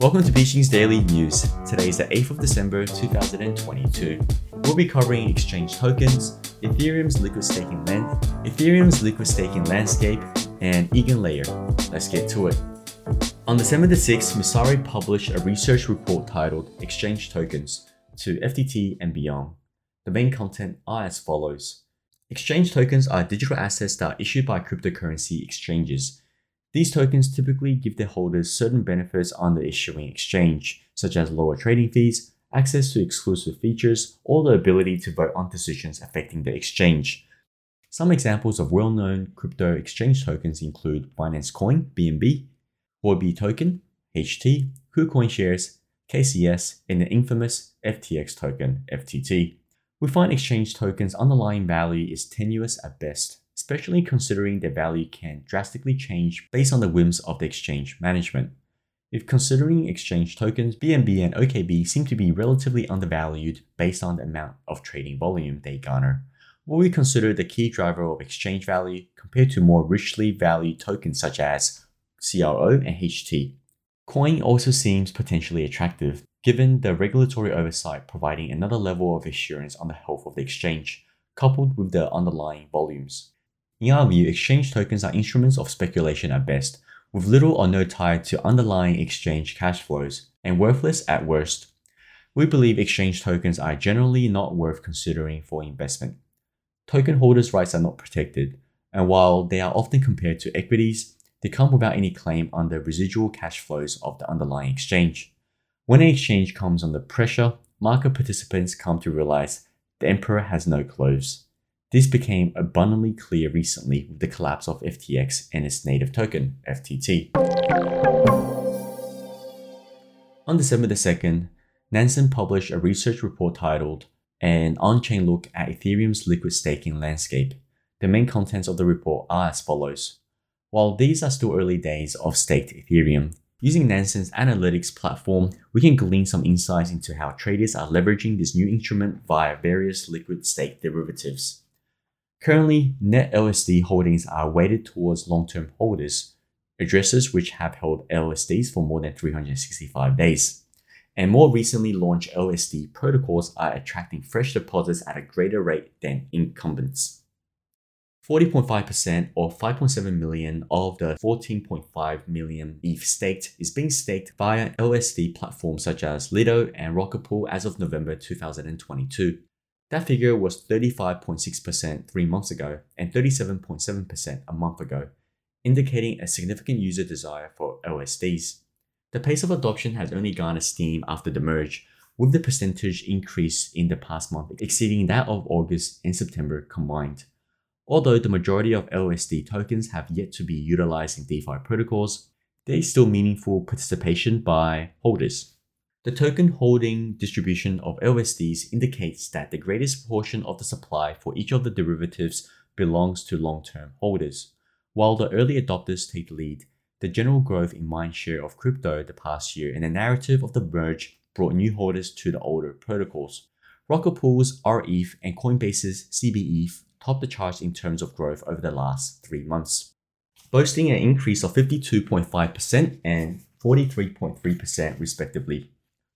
Welcome to Bixin's Daily News. Today is the 8th of December 2022. We'll be covering exchange tokens, Ethereum's liquid staking length, Ethereum's liquid staking landscape, and EigenLayer. Let's get to it. On December the 6th, Messari published a research report titled Exchange Tokens to FTT and Beyond. The main content are as follows. Exchange tokens are digital assets that are issued by cryptocurrency exchanges these tokens typically give their holders certain benefits on the issuing exchange, such as lower trading fees, access to exclusive features, or the ability to vote on decisions affecting the exchange. Some examples of well known crypto exchange tokens include Binance Coin, BNB, Huobi Token, HT, KuCoin Shares, KCS, and the infamous FTX token, FTT. We find exchange tokens' underlying value is tenuous at best especially considering their value can drastically change based on the whims of the exchange management. If considering exchange tokens, BNB and OKB seem to be relatively undervalued based on the amount of trading volume they garner. Will we consider the key driver of exchange value compared to more richly valued tokens such as CRO and HT? Coin also seems potentially attractive, given the regulatory oversight providing another level of assurance on the health of the exchange, coupled with the underlying volumes. In our view, exchange tokens are instruments of speculation at best, with little or no tie to underlying exchange cash flows, and worthless at worst. We believe exchange tokens are generally not worth considering for investment. Token holders' rights are not protected, and while they are often compared to equities, they come without any claim the residual cash flows of the underlying exchange. When an exchange comes under pressure, market participants come to realize the emperor has no clothes. This became abundantly clear recently with the collapse of FTX and its native token, FTT. On December the 2nd, Nansen published a research report titled An On-Chain Look at Ethereum's Liquid Staking Landscape. The main contents of the report are as follows. While these are still early days of staked Ethereum, using Nansen's analytics platform, we can glean some insights into how traders are leveraging this new instrument via various liquid stake derivatives. Currently, net LSD holdings are weighted towards long term holders, addresses which have held LSDs for more than 365 days. And more recently launched LSD protocols are attracting fresh deposits at a greater rate than incumbents. 40.5% or 5.7 million of the 14.5 million ETH staked is being staked via LSD platforms such as Lido and Rocket Pool as of November 2022. That figure was 35.6% three months ago and 37.7% a month ago, indicating a significant user desire for LSDs. The pace of adoption has only garnered steam after the merge, with the percentage increase in the past month exceeding that of August and September combined. Although the majority of LSD tokens have yet to be utilized in DeFi protocols, there is still meaningful participation by holders. The token holding distribution of LSDs indicates that the greatest portion of the supply for each of the derivatives belongs to long term holders. While the early adopters take the lead, the general growth in mindshare of crypto the past year and the narrative of the merge brought new holders to the older protocols. Rocket Pool's RETH and Coinbase's CBETH topped the charts in terms of growth over the last three months, boasting an increase of 52.5% and 43.3% respectively.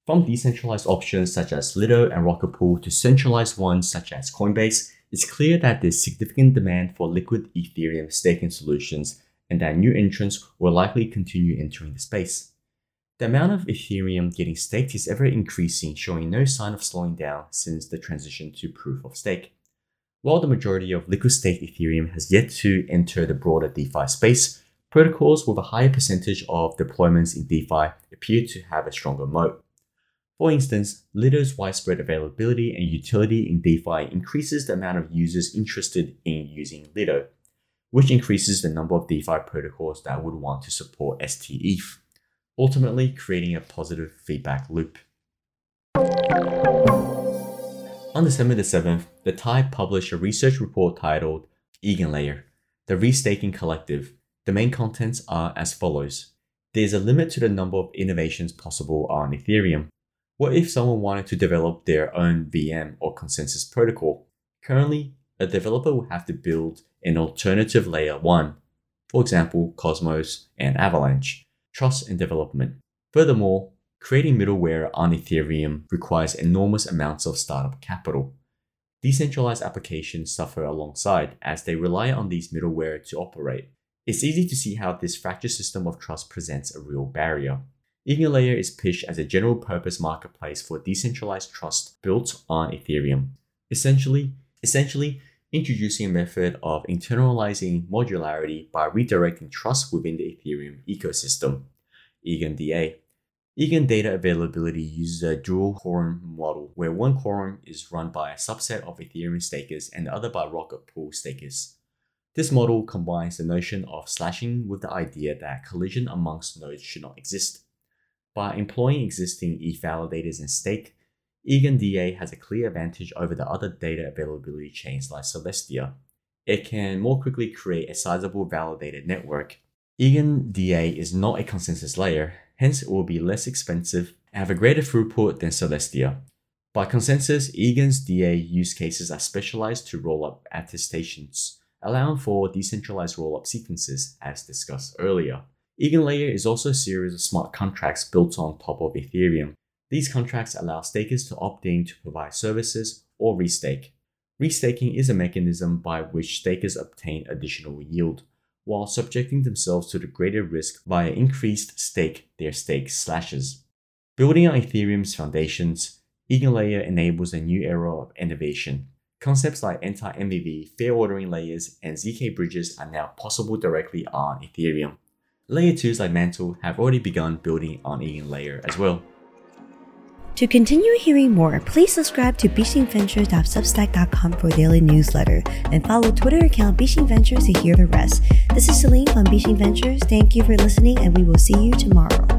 From decentralized options such as Lido and Rocket Pool to centralized ones such as Coinbase, it's clear that there's significant demand for liquid Ethereum staking solutions and that new entrants will likely continue entering the space. The amount of Ethereum getting staked is ever increasing, showing no sign of slowing down since the transition to proof of stake. While the majority of liquid staked Ethereum has yet to enter the broader DeFi space, protocols with a higher percentage of deployments in DeFi appear to have a stronger moat. For instance, Lido's widespread availability and utility in DeFi increases the amount of users interested in using Lido, which increases the number of DeFi protocols that would want to support STETH, ultimately creating a positive feedback loop. On December the 7th, the Tie published a research report titled EigenLayer, the Restaking Collective. The main contents are as follows. There is a limit to the number of innovations possible on Ethereum, what if someone wanted to develop their own VM or consensus protocol? Currently, a developer will have to build an alternative layer 1, for example, Cosmos and Avalanche, trust and development. Furthermore, creating middleware on Ethereum requires enormous amounts of startup capital. Decentralized applications suffer alongside as they rely on these middleware to operate. It's easy to see how this fractured system of trust presents a real barrier. EigenLayer is pitched as a general purpose marketplace for decentralized trust built on Ethereum. Essentially, essentially introducing a method of internalizing modularity by redirecting trust within the Ethereum ecosystem, EigenDA. Eigen data availability uses a dual quorum model where one quorum is run by a subset of Ethereum stakers and the other by Rocket Pool stakers. This model combines the notion of slashing with the idea that collision amongst nodes should not exist. By employing existing ETH validators and stake, EigenDA has a clear advantage over the other data availability chains like Celestia. It can more quickly create a sizable validated network. EigenDA is not a consensus layer, hence it will be less expensive and have a greater throughput than Celestia. By consensus, Eigen's DA use cases are specialized to rollup attestations, allowing for decentralized rollup sequences as discussed earlier. EigenLayer is also a series of smart contracts built on top of Ethereum. These contracts allow stakers to opt in to provide services or restake. Restaking is a mechanism by which stakers obtain additional yield, while subjecting themselves to the greater risk via increased stake their stake slashes. Building on Ethereum's foundations, EigenLayer enables a new era of innovation. Concepts like anti-MEV, fair ordering layers, and ZK bridges are now possible directly on Ethereum. Layer 2s like Mantle have already begun building on EigenLayer as well. To continue hearing more, please subscribe to BixinVentures.substack.com for daily newsletter and follow Twitter account Bixin Ventures to hear the rest. This is Celine from Bixin Ventures. Thank you for listening, and we will see you tomorrow.